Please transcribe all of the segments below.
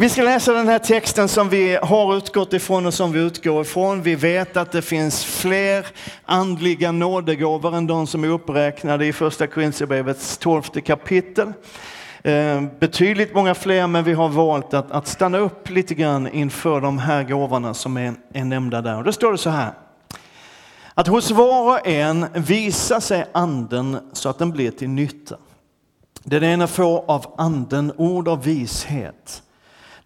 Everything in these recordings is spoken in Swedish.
Vi ska läsa den här texten som vi har utgått ifrån och som vi utgår ifrån. Vi vet att det finns fler andliga nådegåvor än de som är uppräknade i första Korinthierbrevets tolfte kapitel. Eh, betydligt många fler, men vi har valt att, att stanna upp lite grann inför de här gåvorna som är, är nämnda där. Och då står det så här. Att hos var och en visar sig anden så att den blir till nytta. Den ena får av anden ord av vishet.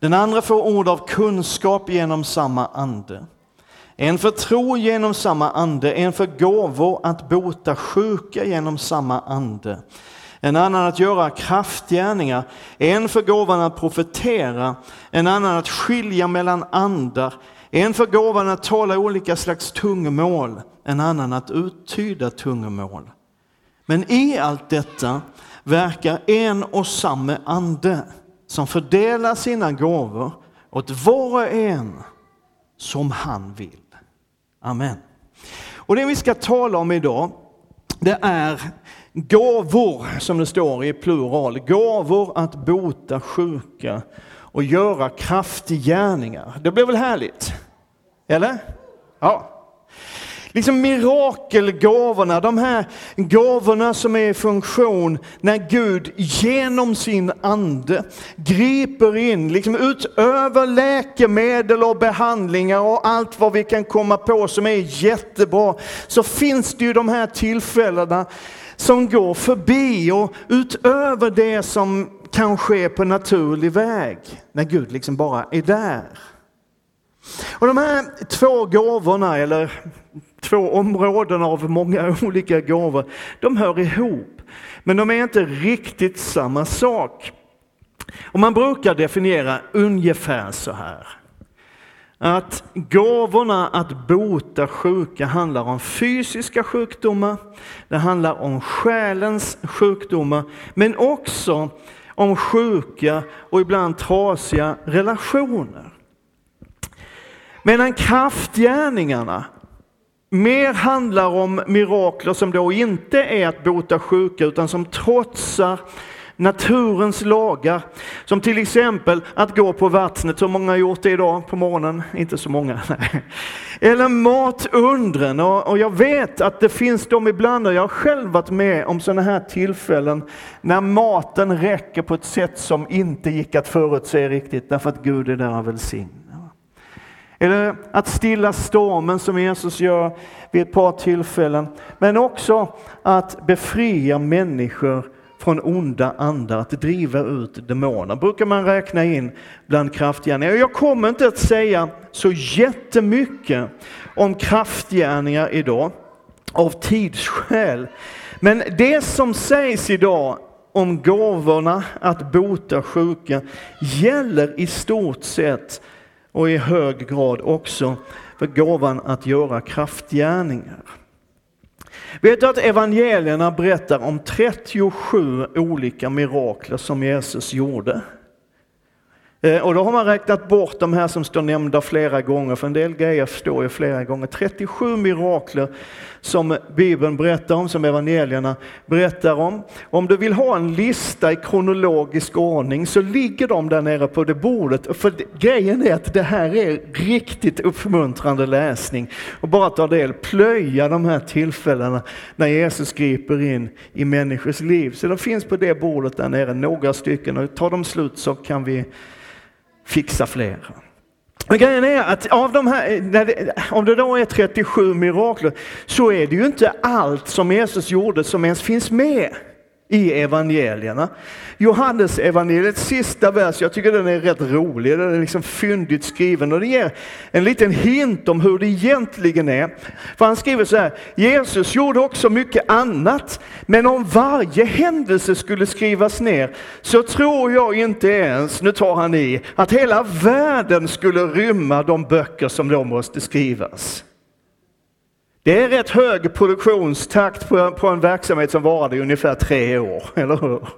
Den andra får ord av kunskap genom samma ande. En för tro genom samma ande, en för gåvor att bota sjuka genom samma ande. En annan att göra kraftgärningar, en för gåvan att profetera, en annan att skilja mellan andar, en för gåvan att tala olika slags tungomål, en annan att uttyda tungomål. Men i allt detta verkar en och samma ande som fördelar sina gåvor åt var och en som han vill. Amen. Och det vi ska tala om idag, det är gåvor, som det står i plural. Gåvor att bota sjuka och göra kraftgärningar. Det blir väl härligt? Eller? Ja. Liksom mirakelgåvorna, de här gåvorna som är i funktion när Gud genom sin ande griper in, liksom utöver läkemedel och behandlingar och allt vad vi kan komma på som är jättebra, så finns det ju de här tillfällena som går förbi och utöver det som kan ske på naturlig väg, när Gud liksom bara är där. Och de här två gåvorna, eller två områden av många olika gåvor, de hör ihop. Men de är inte riktigt samma sak. Och man brukar definiera ungefär så här. Att gåvorna att bota sjuka handlar om fysiska sjukdomar, det handlar om själens sjukdomar, men också om sjuka och ibland trasiga relationer. Medan kraftgärningarna mer handlar om mirakler som då inte är att bota sjuka utan som trotsar naturens lagar. Som till exempel att gå på vattnet. Hur många har gjort det idag på morgonen? Inte så många. Nej. Eller matundren. Och jag vet att det finns de ibland, och jag har själv varit med om sådana här tillfällen, när maten räcker på ett sätt som inte gick att förutse riktigt, därför att Gud är där och välsignar. Eller att stilla stormen som Jesus gör vid ett par tillfällen. Men också att befria människor från onda andar, att driva ut demoner. brukar man räkna in bland kraftgärningar. Jag kommer inte att säga så jättemycket om kraftgärningar idag, av tidsskäl. Men det som sägs idag om gåvorna att bota sjuka gäller i stort sett och i hög grad också för gåvan att göra kraftgärningar. Vet du att evangelierna berättar om 37 olika mirakler som Jesus gjorde? Eh, och då har man räknat bort de här som står nämnda flera gånger, för en del grejer står ju flera gånger. 37 mirakler som Bibeln berättar om, som evangelierna berättar om. Om du vill ha en lista i kronologisk ordning så ligger de där nere på det bordet. För grejen är att det här är riktigt uppmuntrande läsning. Och bara ta del, plöja de här tillfällena när Jesus griper in i människors liv. Så de finns på det bordet där nere, några stycken. Och tar de slut så kan vi fixa flera. Men grejen är att av de här, det, om det då är 37 mirakler, så är det ju inte allt som Jesus gjorde som ens finns med i evangelierna. Johannes evangeliets sista vers, jag tycker den är rätt rolig, den är liksom fyndigt skriven och det ger en liten hint om hur det egentligen är. För han skriver så här, Jesus gjorde också mycket annat, men om varje händelse skulle skrivas ner så tror jag inte ens, nu tar han i, att hela världen skulle rymma de böcker som då måste skrivas. Det är rätt hög produktionstakt på, en verksamhet som varade i ungefär tre år, eller hur?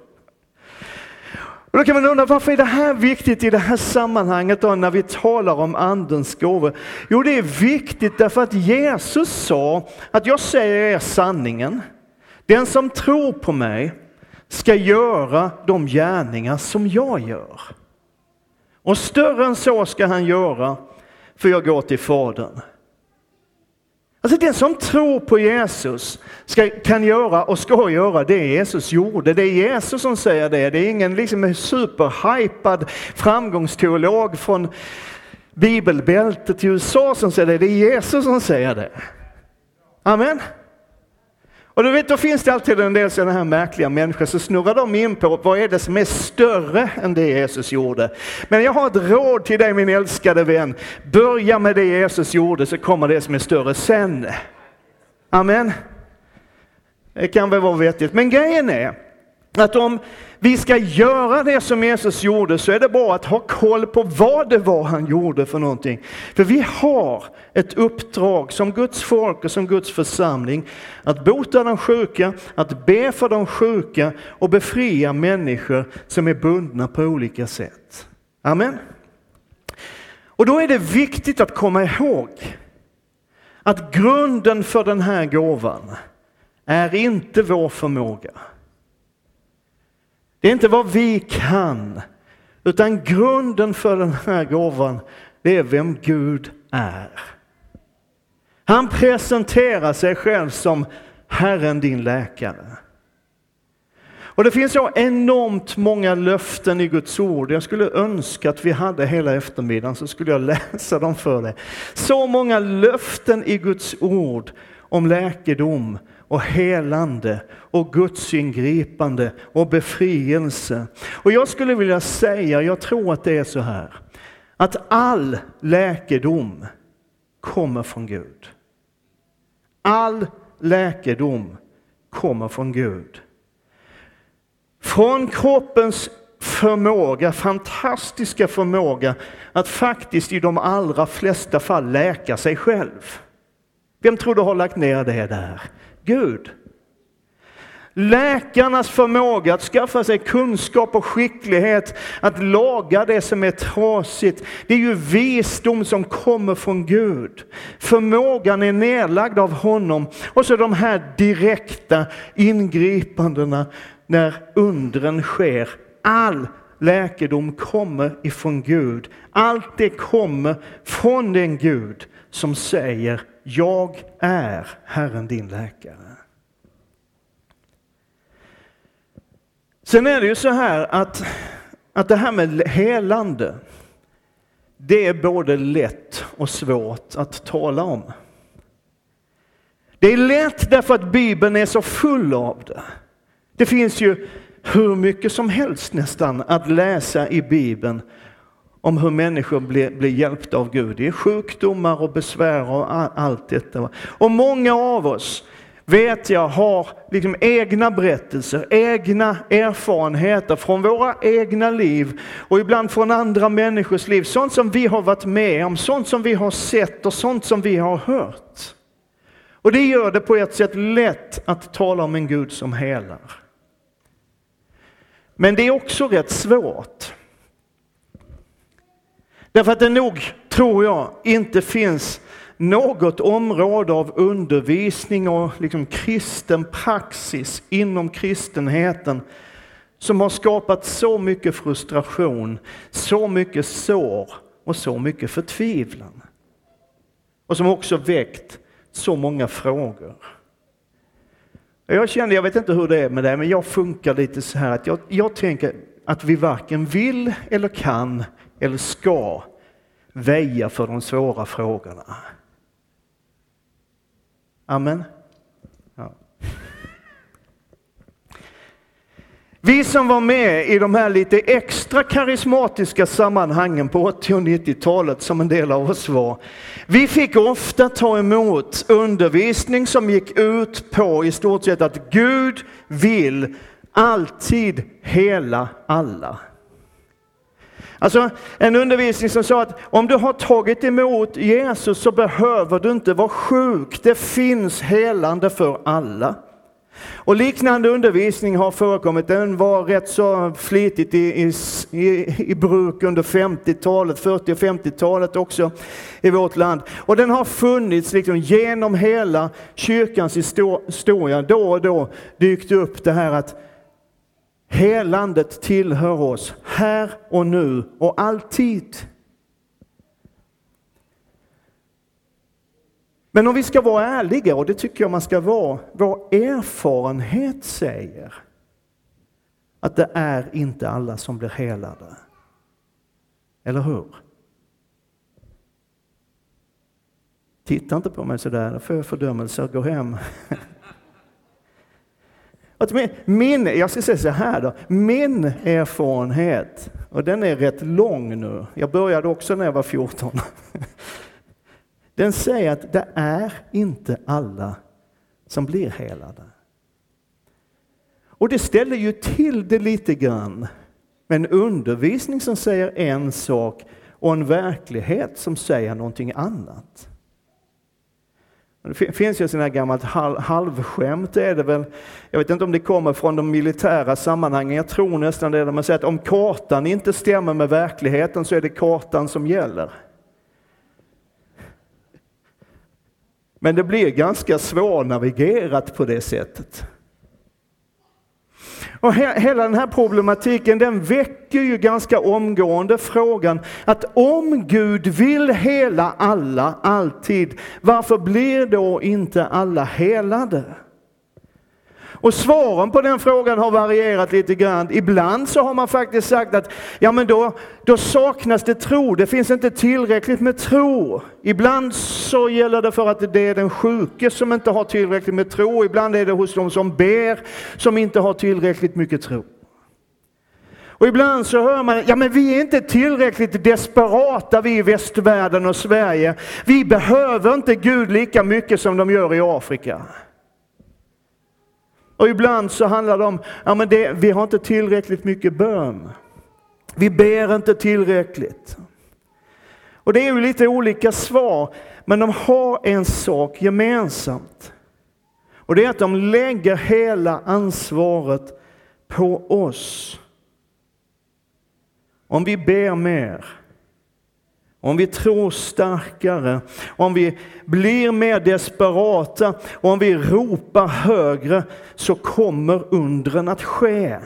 Och då kan man undra varför är det här viktigt i det här sammanhanget då, när vi talar om andens gåvor? Jo, det är viktigt därför att Jesus sa att jag säger er sanningen. Den som tror på mig ska göra de gärningar som jag gör. Och större än så ska han göra, för jag går till Fadern. Alltså den som tror på Jesus ska, kan göra och ska göra det Jesus gjorde. Det är Jesus som säger det. Det är ingen liksom superhypad framgångsteolog från bibelbältet i USA som säger det. Det är Jesus som säger det. Amen. Och du vet, då finns det alltid en del sådana här märkliga människor, så snurrar de in på vad är det som är större än det Jesus gjorde. Men jag har ett råd till dig min älskade vän. Börja med det Jesus gjorde så kommer det som är större sen. Amen. Det kan väl vara vettigt. Men grejen är att om vi ska göra det som Jesus gjorde så är det bra att ha koll på vad det var han gjorde för någonting. För vi har ett uppdrag som Guds folk och som Guds församling att bota de sjuka, att be för de sjuka och befria människor som är bundna på olika sätt. Amen. Och då är det viktigt att komma ihåg att grunden för den här gåvan är inte vår förmåga. Det är inte vad vi kan, utan grunden för den här gåvan, det är vem Gud är. Han presenterar sig själv som Herren din läkare. Och det finns så enormt många löften i Guds ord. Jag skulle önska att vi hade hela eftermiddagen så skulle jag läsa dem för dig. Så många löften i Guds ord om läkedom, och helande och Guds ingripande och befrielse. Och jag skulle vilja säga, jag tror att det är så här, att all läkedom kommer från Gud. All läkedom kommer från Gud. Från kroppens förmåga, fantastiska förmåga att faktiskt i de allra flesta fall läka sig själv. Vem tror du har lagt ner det där? Gud. Läkarnas förmåga att skaffa sig kunskap och skicklighet att laga det som är trasigt, det är ju visdom som kommer från Gud. Förmågan är nedlagd av honom och så de här direkta ingripandena när undren sker. All läkedom kommer ifrån Gud. Allt det kommer från den Gud som säger jag är Herren din läkare. Sen är det ju så här att, att det här med helande, det är både lätt och svårt att tala om. Det är lätt därför att Bibeln är så full av det. Det finns ju hur mycket som helst nästan att läsa i Bibeln om hur människor blir, blir hjälpta av Gud. Det är sjukdomar och besvär och allt detta. Och många av oss vet jag har liksom egna berättelser, egna erfarenheter från våra egna liv och ibland från andra människors liv. Sånt som vi har varit med om, sånt som vi har sett och sånt som vi har hört. Och det gör det på ett sätt lätt att tala om en Gud som helar. Men det är också rätt svårt. Därför att det nog, tror jag, inte finns något område av undervisning och liksom kristen praxis inom kristenheten som har skapat så mycket frustration, så mycket sår och så mycket förtvivlan. Och som också väckt så många frågor. Jag känner, jag vet inte hur det är med det, men jag funkar lite så här att jag, jag tänker att vi varken vill eller kan eller ska väja för de svåra frågorna. Amen. Ja. Vi som var med i de här lite extra karismatiska sammanhangen på 80 och 90-talet, som en del av oss var, vi fick ofta ta emot undervisning som gick ut på i stort sett att Gud vill alltid hela alla. Alltså en undervisning som sa att om du har tagit emot Jesus så behöver du inte vara sjuk. Det finns helande för alla. Och liknande undervisning har förekommit. Den var rätt så flitigt i, i, i bruk under 50-talet, 40 och 50-talet också i vårt land. Och den har funnits liksom genom hela kyrkans historia. Då och då dykt upp det här att Helandet tillhör oss här och nu och alltid. Men om vi ska vara ärliga, och det tycker jag man ska vara, vår erfarenhet säger att det är inte alla som blir helade. Eller hur? Titta inte på mig sådär, då får jag fördömelse. Gå hem. min, jag ska säga så här då, min erfarenhet, och den är rätt lång nu, jag började också när jag var 14. Den säger att det är inte alla som blir helade. Och det ställer ju till det lite grann med en undervisning som säger en sak och en verklighet som säger någonting annat. Det finns ju sådana gammalt halvskämt, är det väl. Jag vet inte om det kommer från de militära sammanhangen, jag tror nästan det. Man säger att om kartan inte stämmer med verkligheten så är det kartan som gäller. Men det blir ganska svårnavigerat på det sättet. Och he hela den här problematiken den väcker ju ganska omgående frågan att om Gud vill hela alla alltid, varför blir då inte alla helade? Och svaren på den frågan har varierat lite grann. Ibland så har man faktiskt sagt att ja, men då, då saknas det tro, det finns inte tillräckligt med tro. Ibland så gäller det för att det är den sjuke som inte har tillräckligt med tro, ibland är det hos de som ber som inte har tillräckligt mycket tro. Och ibland så hör man, ja men vi är inte tillräckligt desperata vi i västvärlden och Sverige. Vi behöver inte Gud lika mycket som de gör i Afrika. Och ibland så handlar det om, ja men det, vi har inte tillräckligt mycket bön. Vi ber inte tillräckligt. Och det är ju lite olika svar, men de har en sak gemensamt. Och det är att de lägger hela ansvaret på oss. Om vi ber mer, om vi tror starkare, om vi blir mer desperata och om vi ropar högre så kommer undren att ske.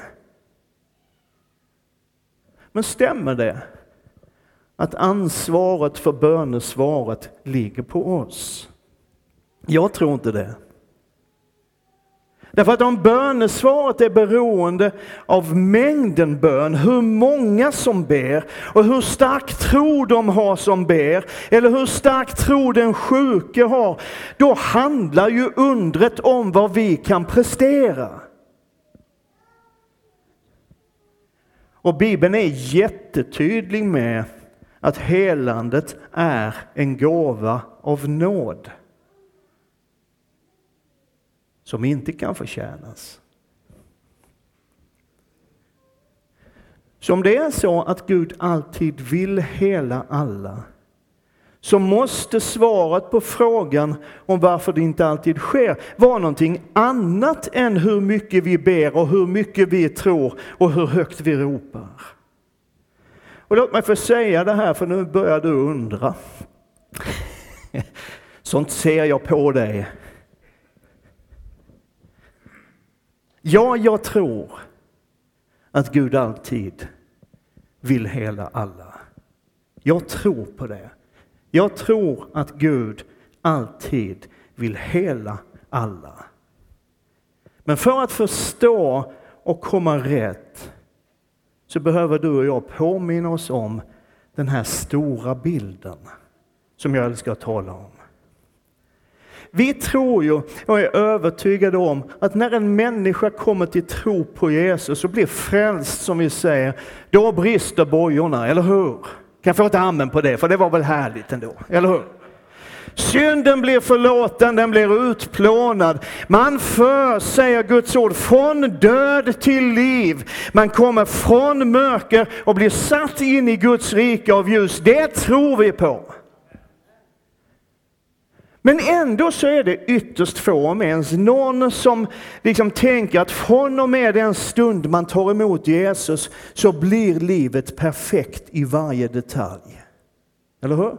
Men stämmer det att ansvaret för bönesvaret ligger på oss? Jag tror inte det. Därför att om bönesvaret är beroende av mängden bön, hur många som ber och hur stark tro de har som ber, eller hur stark tro den sjuke har, då handlar ju undret om vad vi kan prestera. Och Bibeln är jättetydlig med att helandet är en gåva av nåd som inte kan förtjänas. Så om det är så att Gud alltid vill hela alla, så måste svaret på frågan om varför det inte alltid sker vara någonting annat än hur mycket vi ber och hur mycket vi tror och hur högt vi ropar. Och låt mig få säga det här, för nu börjar du undra. Sånt ser jag på dig. Ja, jag tror att Gud alltid vill hela alla. Jag tror på det. Jag tror att Gud alltid vill hela alla. Men för att förstå och komma rätt så behöver du och jag påminna oss om den här stora bilden som jag älskar att tala om. Vi tror ju och är övertygade om att när en människa kommer till tro på Jesus och blir frälst som vi säger, då brister bojorna, eller hur? Kan jag få ett amen på det? För det var väl härligt ändå, eller hur? Synden blir förlåten, den blir utplånad. Man för, säger Guds ord, från död till liv. Man kommer från mörker och blir satt in i Guds rike av ljus. Det tror vi på. Men ändå så är det ytterst få, om ens någon, som liksom tänker att från och med den stund man tar emot Jesus så blir livet perfekt i varje detalj. Eller hur?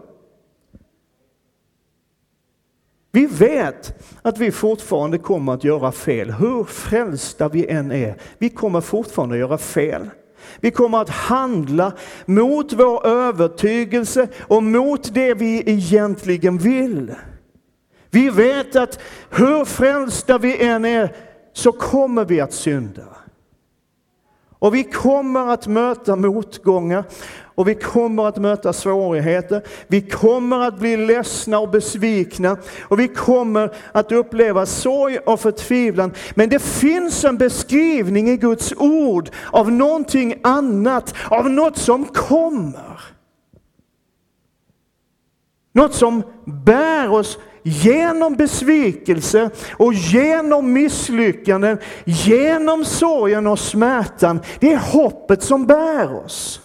Vi vet att vi fortfarande kommer att göra fel. Hur frälsta vi än är, vi kommer fortfarande att göra fel. Vi kommer att handla mot vår övertygelse och mot det vi egentligen vill. Vi vet att hur frälsta vi än är så kommer vi att synda. Och vi kommer att möta motgångar och vi kommer att möta svårigheter. Vi kommer att bli ledsna och besvikna och vi kommer att uppleva sorg och förtvivlan. Men det finns en beskrivning i Guds ord av någonting annat, av något som kommer. Något som bär oss genom besvikelse och genom misslyckanden, genom sorgen och smärtan. Det är hoppet som bär oss.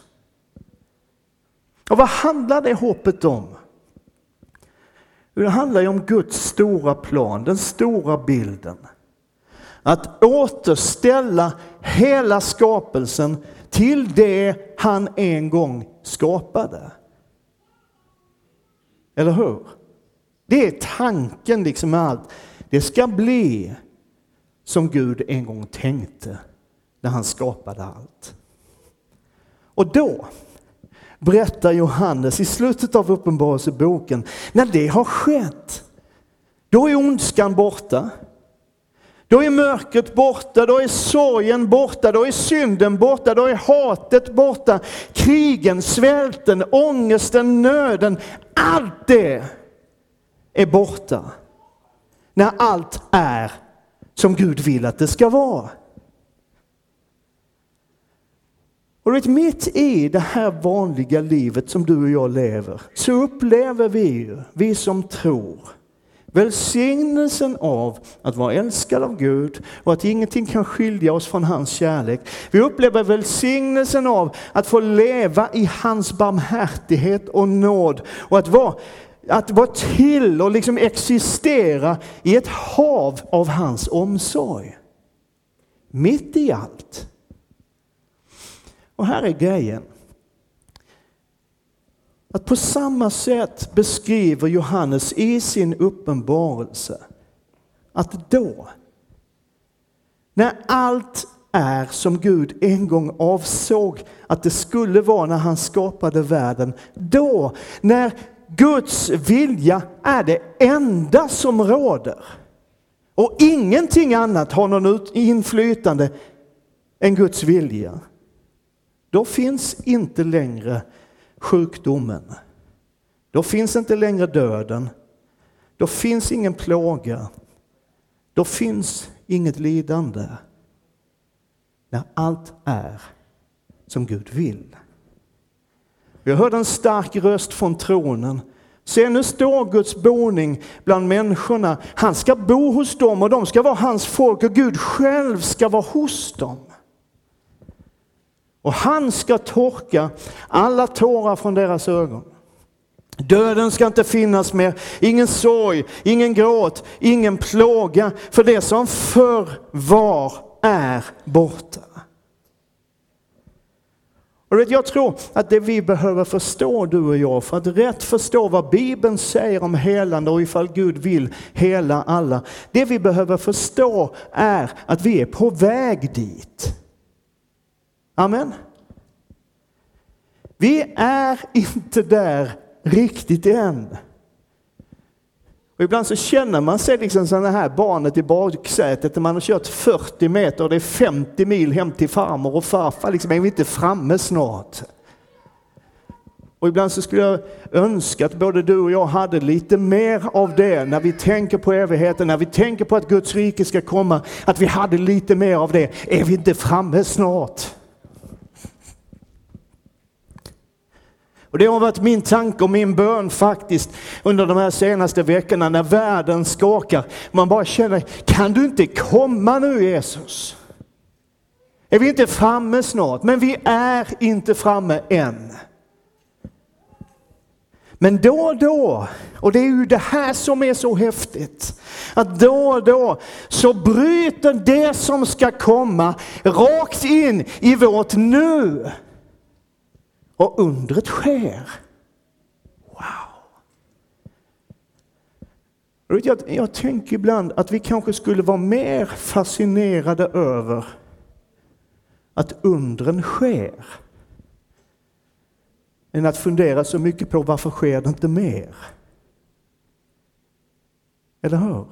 Och vad handlar det hoppet om? Det handlar ju om Guds stora plan, den stora bilden. Att återställa hela skapelsen till det han en gång skapade. Eller hur? Det är tanken liksom med allt. Det ska bli som Gud en gång tänkte när han skapade allt. Och då berättar Johannes i slutet av Uppenbarelseboken, när det har skett, då är ondskan borta. Då är mörkret borta, då är sorgen borta, då är synden borta, då är hatet borta, krigen, svälten, ångesten, nöden. Allt det är borta. När allt är som Gud vill att det ska vara. Och vet, mitt i det här vanliga livet som du och jag lever så upplever vi ju, vi som tror, välsignelsen av att vara älskad av Gud och att ingenting kan skilja oss från hans kärlek. Vi upplever välsignelsen av att få leva i hans barmhärtighet och nåd och att vara, att vara till och liksom existera i ett hav av hans omsorg. Mitt i allt. Och här är grejen. Att på samma sätt beskriver Johannes i sin uppenbarelse att då, när allt är som Gud en gång avsåg att det skulle vara när han skapade världen, då, när Guds vilja är det enda som råder och ingenting annat har någon inflytande än Guds vilja då finns inte längre sjukdomen. Då finns inte längre döden. Då finns ingen plåga. Då finns inget lidande. När allt är som Gud vill. Jag hörde en stark röst från tronen. Se, nu står Guds boning bland människorna. Han ska bo hos dem och de ska vara hans folk och Gud själv ska vara hos dem. Och han ska torka alla tårar från deras ögon. Döden ska inte finnas mer, ingen sorg, ingen gråt, ingen plåga, för det som förr var är borta. Och vet, jag tror att det vi behöver förstå, du och jag, för att rätt förstå vad Bibeln säger om helande och ifall Gud vill hela alla. Det vi behöver förstå är att vi är på väg dit. Amen. Vi är inte där riktigt än. Och ibland så känner man sig liksom som det här barnet i baksätet när man har kört 40 meter och det är 50 mil hem till farmor och farfar. Liksom, är vi inte framme snart? Och ibland så skulle jag önska att både du och jag hade lite mer av det när vi tänker på evigheten, när vi tänker på att Guds rike ska komma, att vi hade lite mer av det. Är vi inte framme snart? Och det har varit min tanke och min bön faktiskt under de här senaste veckorna när världen skakar. Man bara känner, kan du inte komma nu Jesus? Är vi inte framme snart? Men vi är inte framme än. Men då och då, och det är ju det här som är så häftigt, att då och då så bryter det som ska komma rakt in i vårt nu. Och undret sker. Wow! Jag, jag tänker ibland att vi kanske skulle vara mer fascinerade över att undren sker än att fundera så mycket på varför sker det inte mer? Eller hur?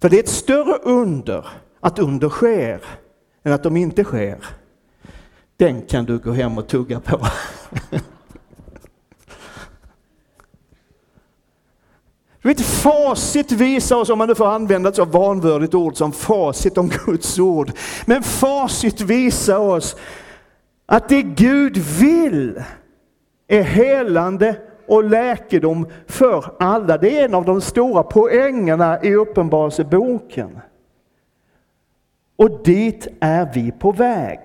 För det är ett större under att under sker än att de inte sker. Den kan du gå hem och tugga på. Du vet, facit visar oss, om man nu får använda ett så vanvördigt ord som facit om Guds ord. Men facit visar oss att det Gud vill är helande och läkedom för alla. Det är en av de stora poängerna i Uppenbarelseboken. Och dit är vi på väg.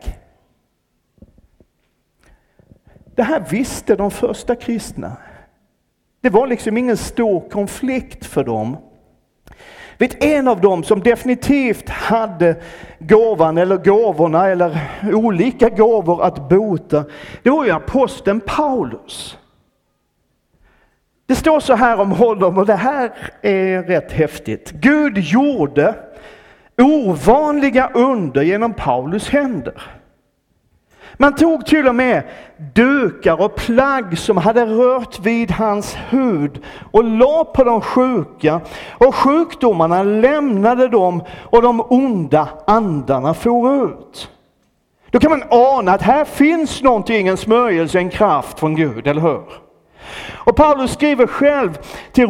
Det här visste de första kristna. Det var liksom ingen stor konflikt för dem. Vet, en av dem som definitivt hade gåvan eller gåvorna eller olika gåvor att bota, det var ju aposteln Paulus. Det står så här om honom och det här är rätt häftigt. Gud gjorde ovanliga under genom Paulus händer. Man tog till och med dukar och plagg som hade rört vid hans hud och la på de sjuka och sjukdomarna lämnade dem och de onda andarna for ut. Då kan man ana att här finns någonting, en smörjelse, en kraft från Gud, eller hur? Och Paulus skriver själv till,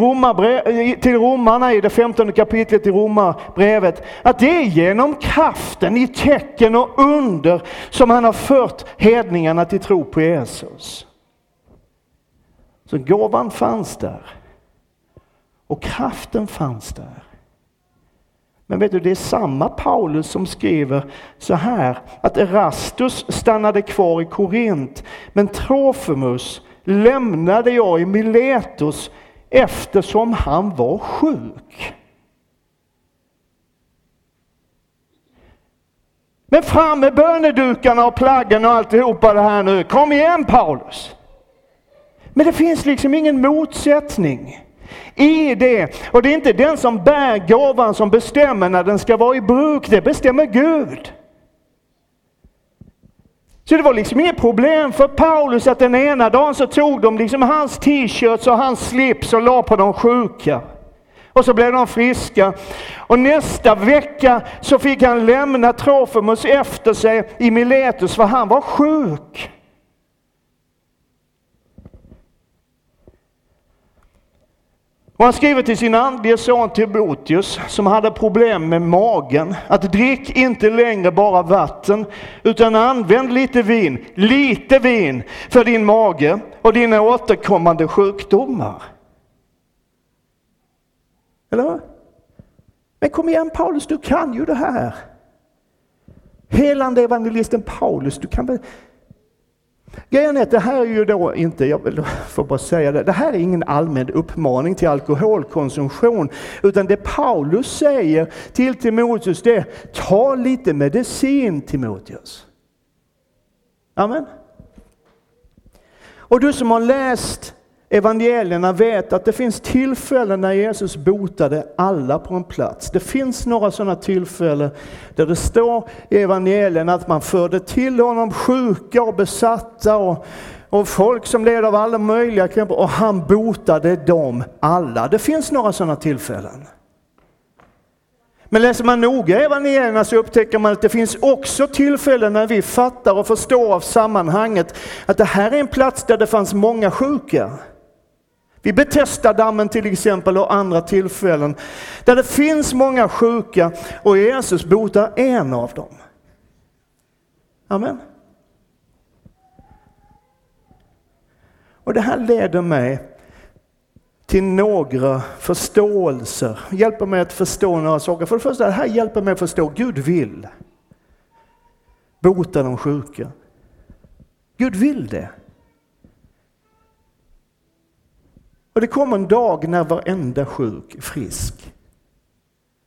till romarna i det femtonde kapitlet i Romarbrevet att det är genom kraften i tecken och under som han har fört hedningarna till tro på Jesus. Så gåvan fanns där. Och kraften fanns där. Men vet du, det är samma Paulus som skriver så här att Erastus stannade kvar i Korint, men Trofimus lämnade jag i Miletos eftersom han var sjuk. Men fram med bönedukarna och plaggen och alltihopa det här nu. Kom igen Paulus! Men det finns liksom ingen motsättning i det. Och det är inte den som bär gåvan som bestämmer när den ska vara i bruk, det bestämmer Gud. Så det var liksom inget problem för Paulus att den ena dagen så tog de liksom hans t-shirts och hans slips och la på de sjuka. Och så blev de friska. Och nästa vecka så fick han lämna Trofimus efter sig i Miletus för han var sjuk. Och han skriver till sin andlige son Timoteus som hade problem med magen att drick inte längre bara vatten utan använd lite vin, lite vin för din mage och dina återkommande sjukdomar. Eller Men kom igen Paulus, du kan ju det här. Helande evangelisten Paulus, du kan väl Grejen är att det här är ju då inte, jag får bara säga det, det här är ingen allmän uppmaning till alkoholkonsumtion, utan det Paulus säger till Timoteus det är, ta lite medicin Timoteus. Amen. Och du som har läst evangelierna vet att det finns tillfällen när Jesus botade alla på en plats. Det finns några sådana tillfällen där det står i evangelierna att man förde till honom sjuka och besatta och, och folk som led av alla möjliga krämpor och han botade dem alla. Det finns några sådana tillfällen. Men läser man noga evangelierna så upptäcker man att det finns också tillfällen när vi fattar och förstår av sammanhanget att det här är en plats där det fanns många sjuka. Vid Betestadammen till exempel och andra tillfällen där det finns många sjuka och Jesus botar en av dem. Amen. Och det här leder mig till några förståelser. Hjälper mig att förstå några saker. För det första, det här hjälper mig att förstå Gud vill bota de sjuka. Gud vill det. Och det kommer en dag när varenda sjuk är frisk.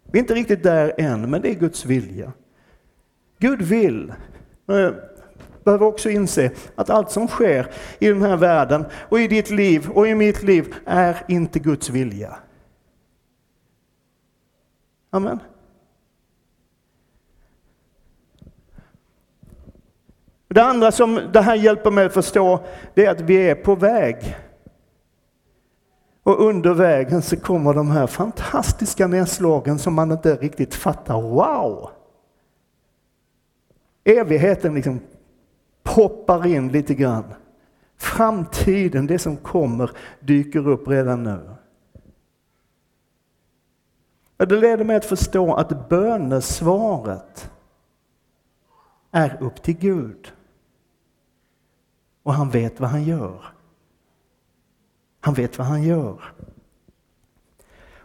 Vi är inte riktigt där än, men det är Guds vilja. Gud vill. men behöver också inse att allt som sker i den här världen och i ditt liv och i mitt liv är inte Guds vilja. Amen. Det andra som det här hjälper mig att förstå, det är att vi är på väg. Och under vägen så kommer de här fantastiska nedslagen som man inte riktigt fattar. Wow! Evigheten liksom poppar in lite grann. Framtiden, det som kommer, dyker upp redan nu. Det leder mig att förstå att bönesvaret är upp till Gud. Och han vet vad han gör. Han vet vad han gör.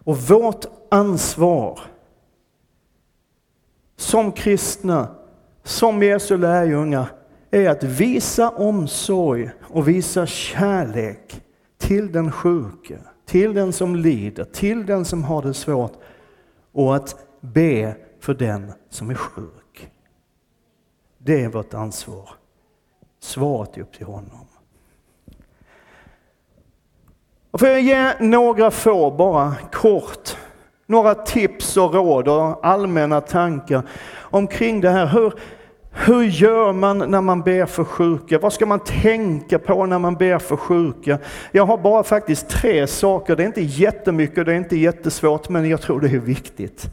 Och vårt ansvar som kristna, som Jesu lärjungar, är att visa omsorg och visa kärlek till den sjuke, till den som lider, till den som har det svårt och att be för den som är sjuk. Det är vårt ansvar. Svaret är upp till honom. Och får jag ge några få, bara kort, några tips och råd och allmänna tankar omkring det här. Hur, hur gör man när man ber för sjuka? Vad ska man tänka på när man ber för sjuka? Jag har bara faktiskt tre saker. Det är inte jättemycket, det är inte jättesvårt, men jag tror det är viktigt.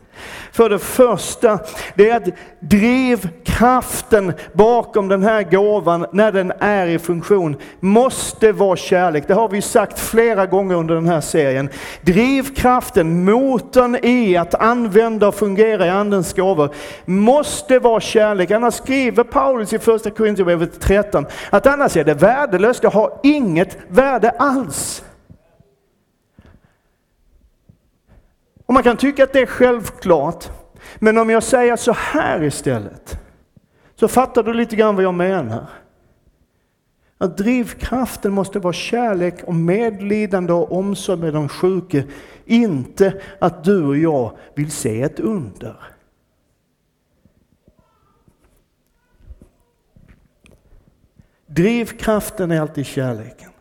För det första, det är att drivkraften bakom den här gåvan när den är i funktion måste vara kärlek. Det har vi sagt flera gånger under den här serien. Drivkraften, motorn i att använda och fungera i Andens gåvor måste vara kärlek. Annars skriver Paulus i första Korinthierbrevet 13 att annars är det värdelöst, det har inget värde alls. Och man kan tycka att det är självklart, men om jag säger så här istället, så fattar du lite grann vad jag menar. Att drivkraften måste vara kärlek och medlidande och omsorg med de sjuka, inte att du och jag vill se ett under. Drivkraften är alltid kärleken.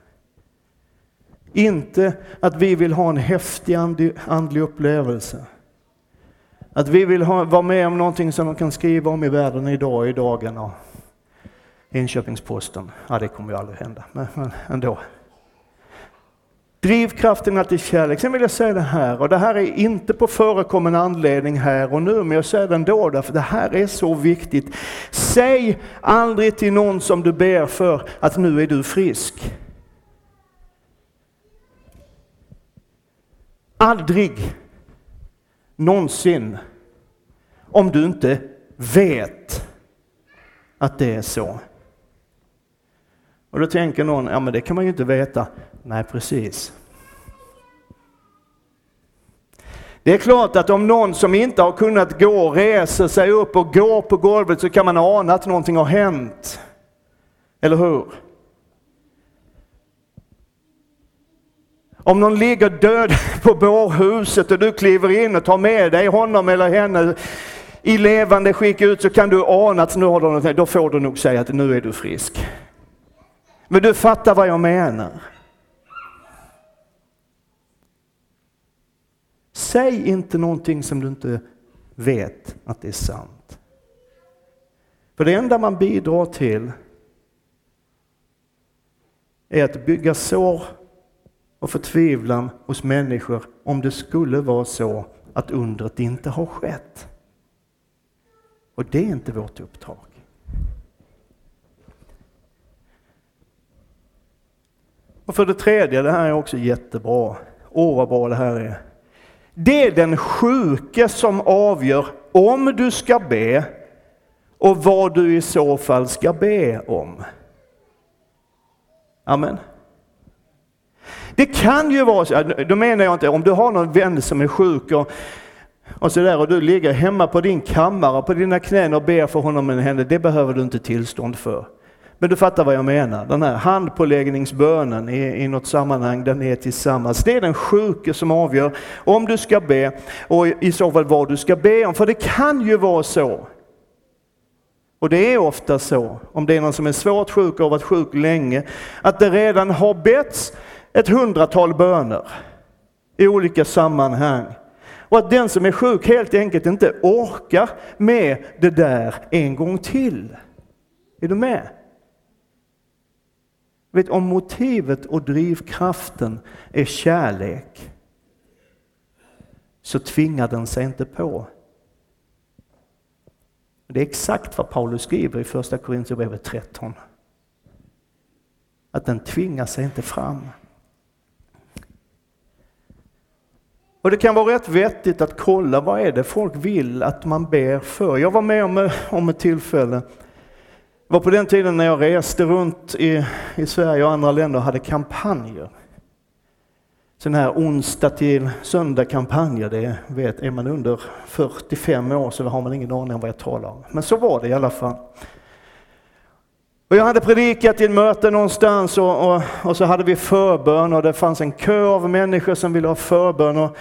Inte att vi vill ha en häftig andlig upplevelse. Att vi vill ha, vara med om någonting som de kan skriva om i världen idag, i dagarna. Enköpingsposten, ja det kommer ju aldrig hända, men, men ändå. Drivkraften att till kärlek. Sen vill jag säga det här, och det här är inte på förekommande anledning här och nu, men jag säger det ändå därför det här är så viktigt. Säg aldrig till någon som du ber för att nu är du frisk. Aldrig någonsin om du inte vet att det är så. Och då tänker någon, ja men det kan man ju inte veta. Nej, precis. Det är klart att om någon som inte har kunnat gå reser sig upp och går på golvet så kan man ana att någonting har hänt. Eller hur? Om någon ligger död på bårhuset och du kliver in och tar med dig honom eller henne i levande skick ut så kan du ana att nu har du något, då får du nog säga att nu är du frisk. Men du fattar vad jag menar. Säg inte någonting som du inte vet att det är sant. För det enda man bidrar till är att bygga sår och förtvivlan hos människor om det skulle vara så att undret inte har skett. Och det är inte vårt uppdrag. Och för det tredje, det här är också jättebra. Åh vad bra det här är. Det är den sjuke som avgör om du ska be och vad du i så fall ska be om. Amen. Det kan ju vara så, då menar jag inte om du har någon vän som är sjuk och, och sådär och du ligger hemma på din kammare på dina knän och ber för honom eller henne, det behöver du inte tillstånd för. Men du fattar vad jag menar, den här handpåläggningsbönen i, i något sammanhang där ni är tillsammans. Det är den sjuke som avgör om du ska be och i så fall vad du ska be om. För det kan ju vara så Och det är ofta så, om det är någon som är svårt sjuk och har varit sjuk länge, att det redan har betts ett hundratal böner i olika sammanhang. Och att den som är sjuk helt enkelt inte orkar med det där en gång till. Är du med? Vet, om motivet och drivkraften är kärlek så tvingar den sig inte på. Det är exakt vad Paulus skriver i första Korintierbrevet 13. Att den tvingar sig inte fram. Och det kan vara rätt vettigt att kolla vad är det folk vill att man ber för. Jag var med om, eh, om ett tillfälle. Det var på den tiden när jag reste runt i, i Sverige och andra länder och hade kampanjer. Sådana här onsdag till söndag kampanjer, det vet, är man under 45 år så har man ingen aning om vad jag talar om. Men så var det i alla fall. Och jag hade predikat i ett möte någonstans och, och, och, så hade vi förbön och det fanns en kö av människor som ville ha förbön. Och,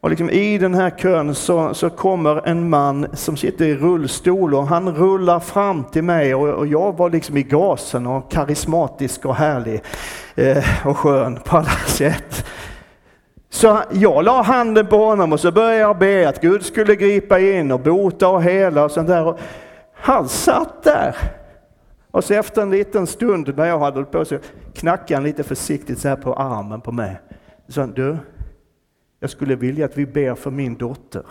och liksom I den här kön så, så kommer en man som sitter i rullstol och han rullar fram till mig och, och jag var liksom i gasen och karismatisk och härlig eh, och skön på alla sätt. Så jag la handen på honom och så började jag be att Gud skulle gripa in och bota och hela och sånt där. Och han satt där. Och så efter en liten stund när jag hade hållit på så knackade han lite försiktigt så här på armen på mig. Så sa du, jag skulle vilja att vi ber för min dotter.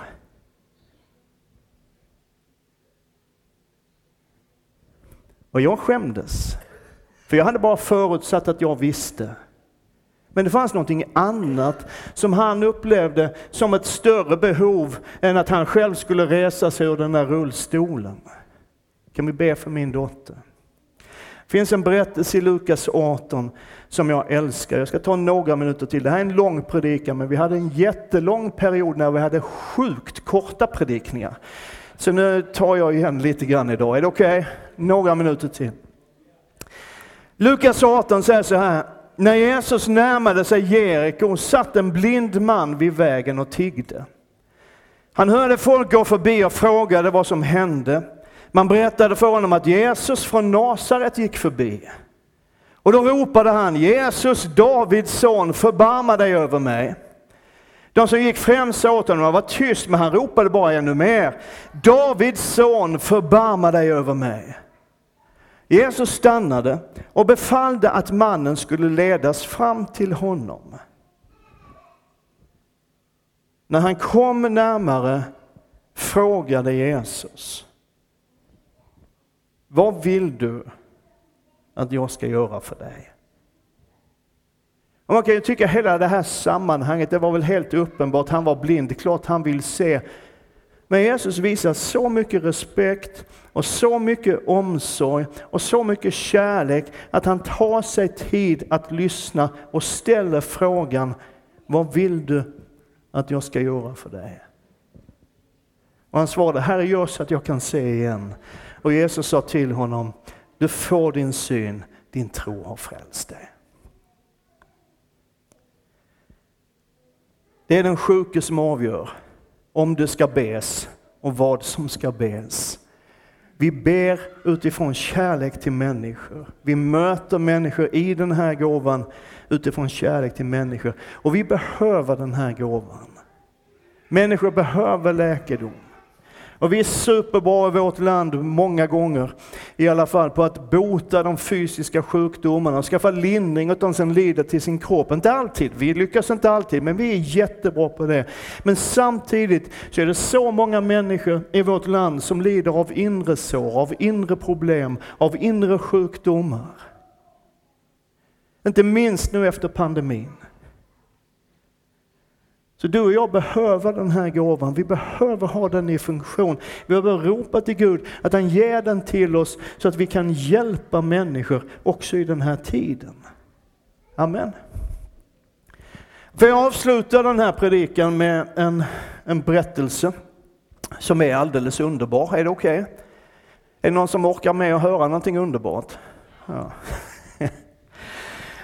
Och jag skämdes. För jag hade bara förutsatt att jag visste. Men det fanns någonting annat som han upplevde som ett större behov än att han själv skulle resa sig ur den där rullstolen. Kan vi be för min dotter? Det finns en berättelse i Lukas 18 som jag älskar. Jag ska ta några minuter till. Det här är en lång predikan, men vi hade en jättelång period när vi hade sjukt korta predikningar. Så nu tar jag igen lite grann idag. Är det okej? Okay? Några minuter till. Lukas 18 säger så här. När Jesus närmade sig Jeriko satt en blind man vid vägen och tiggde. Han hörde folk gå förbi och frågade vad som hände. Man berättade för honom att Jesus från Nasaret gick förbi. Och då ropade han, Jesus, Davids son, förbarma dig över mig. De som gick främst åt honom var tyst, men han ropade bara ännu mer. Davids son, förbarma dig över mig. Jesus stannade och befallde att mannen skulle ledas fram till honom. När han kom närmare frågade Jesus, vad vill du att jag ska göra för dig? Och man kan ju tycka hela det här sammanhanget, det var väl helt uppenbart, han var blind, klart han vill se. Men Jesus visar så mycket respekt och så mycket omsorg och så mycket kärlek att han tar sig tid att lyssna och ställer frågan, vad vill du att jag ska göra för dig? Och han svarade, Herre gör så att jag kan se igen. Och Jesus sa till honom, du får din syn, din tro har frälst dig. Det är den sjuke som avgör om det ska bes och vad som ska bes. Vi ber utifrån kärlek till människor. Vi möter människor i den här gåvan utifrån kärlek till människor. Och vi behöver den här gåvan. Människor behöver läkedom. Och vi är superbra i vårt land, många gånger i alla fall, på att bota de fysiska sjukdomarna och skaffa lindring åt de som lider till sin kropp. Inte alltid, vi lyckas inte alltid, men vi är jättebra på det. Men samtidigt så är det så många människor i vårt land som lider av inre sår, av inre problem, av inre sjukdomar. Inte minst nu efter pandemin. Så du och jag behöver den här gåvan, vi behöver ha den i funktion. Vi behöver ropa till Gud att han ger den till oss så att vi kan hjälpa människor också i den här tiden. Amen. För jag avslutar den här predikan med en, en berättelse som är alldeles underbar. Är det okej? Okay? Är det någon som orkar med att höra någonting underbart? Ja.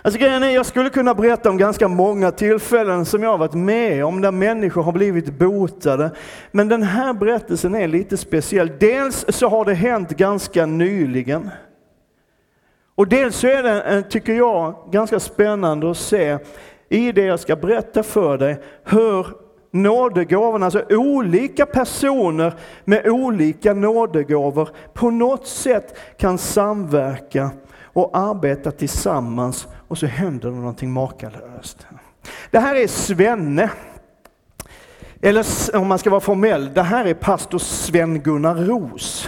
Alltså grejen är, jag skulle kunna berätta om ganska många tillfällen som jag har varit med om där människor har blivit botade. Men den här berättelsen är lite speciell. Dels så har det hänt ganska nyligen. Och dels så är det, eh, tycker jag, ganska spännande att se i det jag ska berätta för dig hur nådegåvorna, alltså olika personer med olika nådegåvor på något sätt kan samverka och arbeta tillsammans och så händer det någonting makalöst. Det här är Svenne. Eller om man ska vara formell, det här är pastor Sven-Gunnar Ros.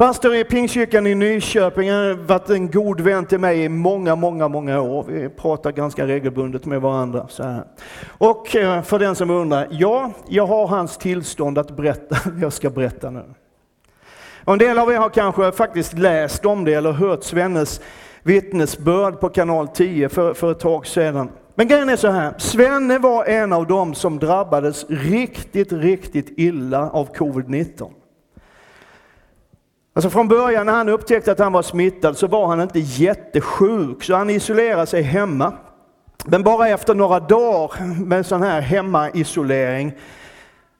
Pastor i Pingstkyrkan i Nyköping har varit en god vän till mig i många, många, många år. Vi pratar ganska regelbundet med varandra. Så här. Och eh, för den som undrar, ja, jag har hans tillstånd att berätta det jag ska berätta nu. Och en del av er har kanske faktiskt läst om det eller hört Svennes vittnesbörd på kanal 10 för, för ett tag sedan. Men grejen är så här, Svenne var en av dem som drabbades riktigt, riktigt illa av covid-19. Alltså från början när han upptäckte att han var smittad så var han inte jättesjuk, så han isolerade sig hemma. Men bara efter några dagar med sån här hemmaisolering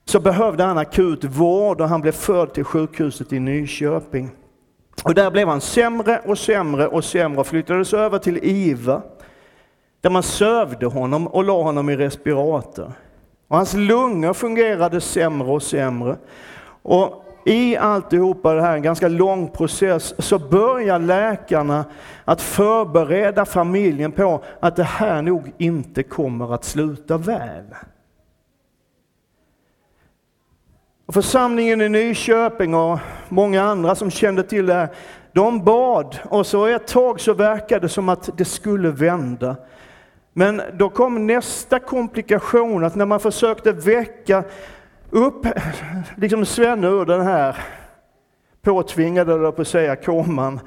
så behövde han akut vård och han blev förd till sjukhuset i Nyköping. Och där blev han sämre och sämre och sämre och flyttades över till IVA där man sövde honom och la honom i respirator. Och hans lungor fungerade sämre och sämre. Och i alltihopa det här, en ganska lång process, så börjar läkarna att förbereda familjen på att det här nog inte kommer att sluta väl. Och församlingen i Nyköping och många andra som kände till det här, de bad och så ett tag så verkade det som att det skulle vända. Men då kom nästa komplikation, att när man försökte väcka upp liksom Svenne ur den här påtvingade, eller på att säga, koman,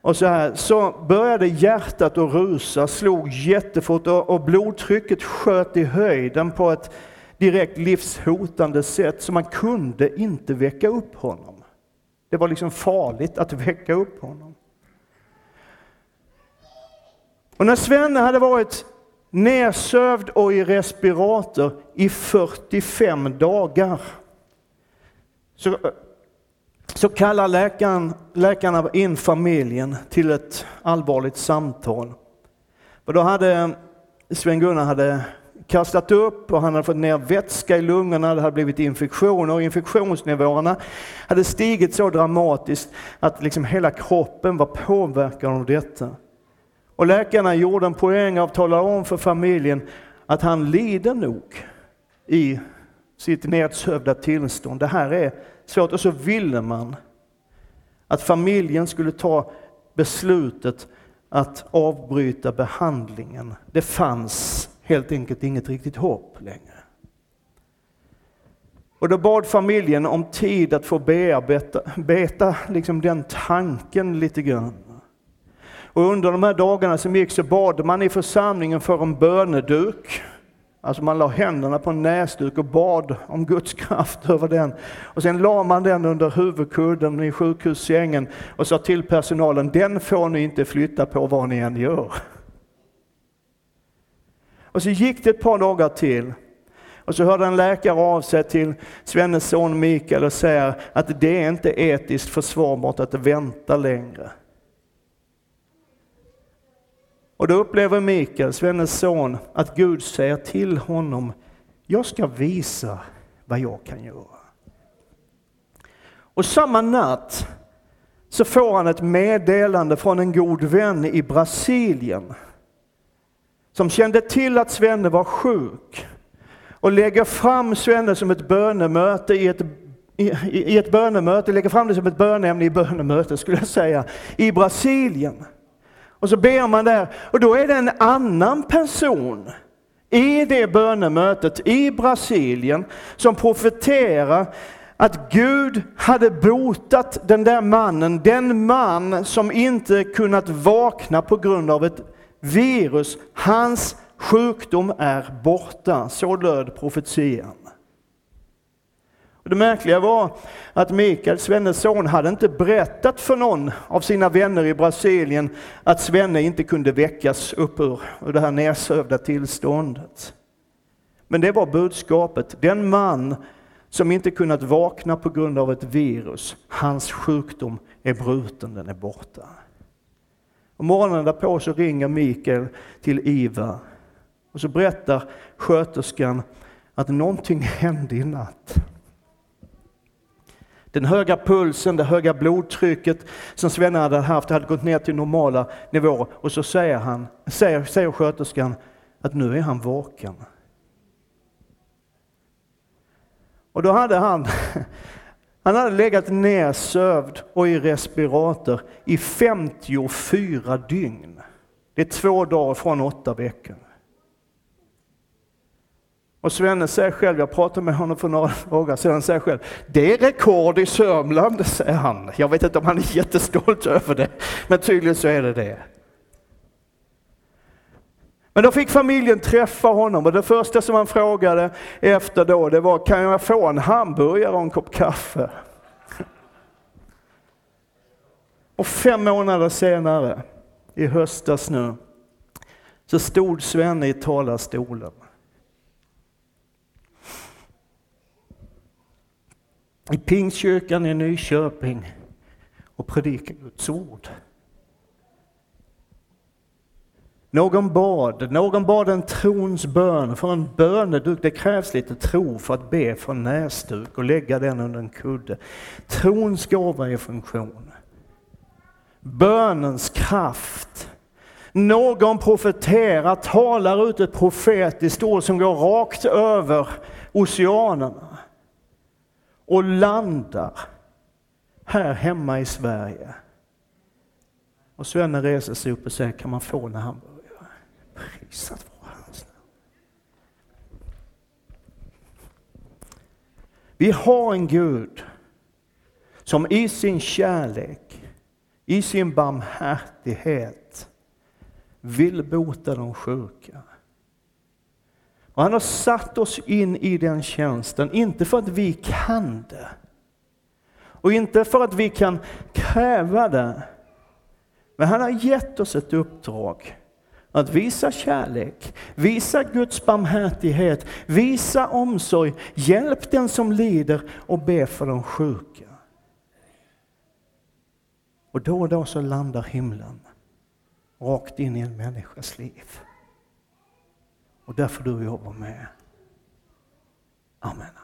och så, här, så började hjärtat att rusa, slog jättefort och, och blodtrycket sköt i höjden på ett direkt livshotande sätt, så man kunde inte väcka upp honom. Det var liksom farligt att väcka upp honom. Och när Svenne hade varit nedsövd och i respirator i 45 dagar. Så, så kallar läkaren, läkarna in familjen till ett allvarligt samtal. Och då hade Sven-Gunnar hade kastat upp och han hade fått ner vätska i lungorna, det hade blivit infektioner och infektionsnivåerna hade stigit så dramatiskt att liksom hela kroppen var påverkad av detta. Och läkarna gjorde en poäng av att tala om för familjen att han lider nog i sitt nedsövda tillstånd. Det här är svårt. Och så ville man att familjen skulle ta beslutet att avbryta behandlingen. Det fanns helt enkelt inget riktigt hopp längre. Och då bad familjen om tid att få bearbeta beta liksom den tanken lite grann. Och under de här dagarna som gick så bad man i församlingen för en böneduk. Alltså man la händerna på en näsduk och bad om Guds kraft över den. Och sen la man den under huvudkudden i sjukhussängen och sa till personalen, den får ni inte flytta på vad ni än gör. Och så gick det ett par dagar till. Och så hörde en läkare av sig till Svennes son Mikael och säger att det är inte etiskt försvarbart att vänta längre. Och då upplever Mikael, Svennes son, att Gud säger till honom, jag ska visa vad jag kan göra. Och samma natt så får han ett meddelande från en god vän i Brasilien som kände till att Svenne var sjuk och lägger fram Svenne som ett bönemöte i ett i, i ett bönemöte, lägger fram det som ett bönämne i bönemöte skulle jag säga, i Brasilien. Och så ber man där och då är det en annan person i det bönemötet i Brasilien som profeterar att Gud hade botat den där mannen, den man som inte kunnat vakna på grund av ett virus. Hans sjukdom är borta. Så löd profetian. Det märkliga var att Mikael, Svennes son, hade inte berättat för någon av sina vänner i Brasilien att Svenne inte kunde väckas upp ur, ur det här nedsövda tillståndet. Men det var budskapet. Den man som inte kunnat vakna på grund av ett virus, hans sjukdom är bruten, den är borta. Och morgonen därpå så ringer Mikael till Iva och så berättar sköterskan att någonting hände i natt. Den höga pulsen, det höga blodtrycket som Svenne hade haft hade gått ner till normala nivåer och så säger, han, säger, säger sköterskan att nu är han vaken. Och då hade han, han hade legat nedsövd och i respirator i 54 dygn. Det är två dagar från åtta veckor. Och Svenne säger själv, jag pratade med honom för några dagar sedan, säger själv, det är rekord i Sörmland, säger han. Jag vet inte om han är jättestolt över det, men tydligen så är det det. Men då fick familjen träffa honom och det första som han frågade efter då, det var, kan jag få en hamburgare och en kopp kaffe? Och fem månader senare, i höstas nu, så stod Svenne i talarstolen i Pingstkyrkan i Nyköping och predikade Guds ord. Någon bad, någon bad en trons bön, för en böneduk, det krävs lite tro för att be för en näsduk och lägga den under en kudde. Trons gåva är funktion. Bönens kraft. Någon profeterar, talar ut ett profetiskt ord som går rakt över oceanerna och landar här hemma i Sverige. Och Svenne reser sig upp och säger, kan man få en hamburgare? Prisat vare hans namn. Vi har en Gud som i sin kärlek, i sin barmhärtighet vill bota de sjuka. Och han har satt oss in i den tjänsten, inte för att vi kan det. Och inte för att vi kan kräva det. Men han har gett oss ett uppdrag. Att visa kärlek, visa Guds barmhärtighet, visa omsorg, hjälp den som lider och be för de sjuka. Och då och då så landar himlen rakt in i en människas liv. Och där får du jobbar med. Amen.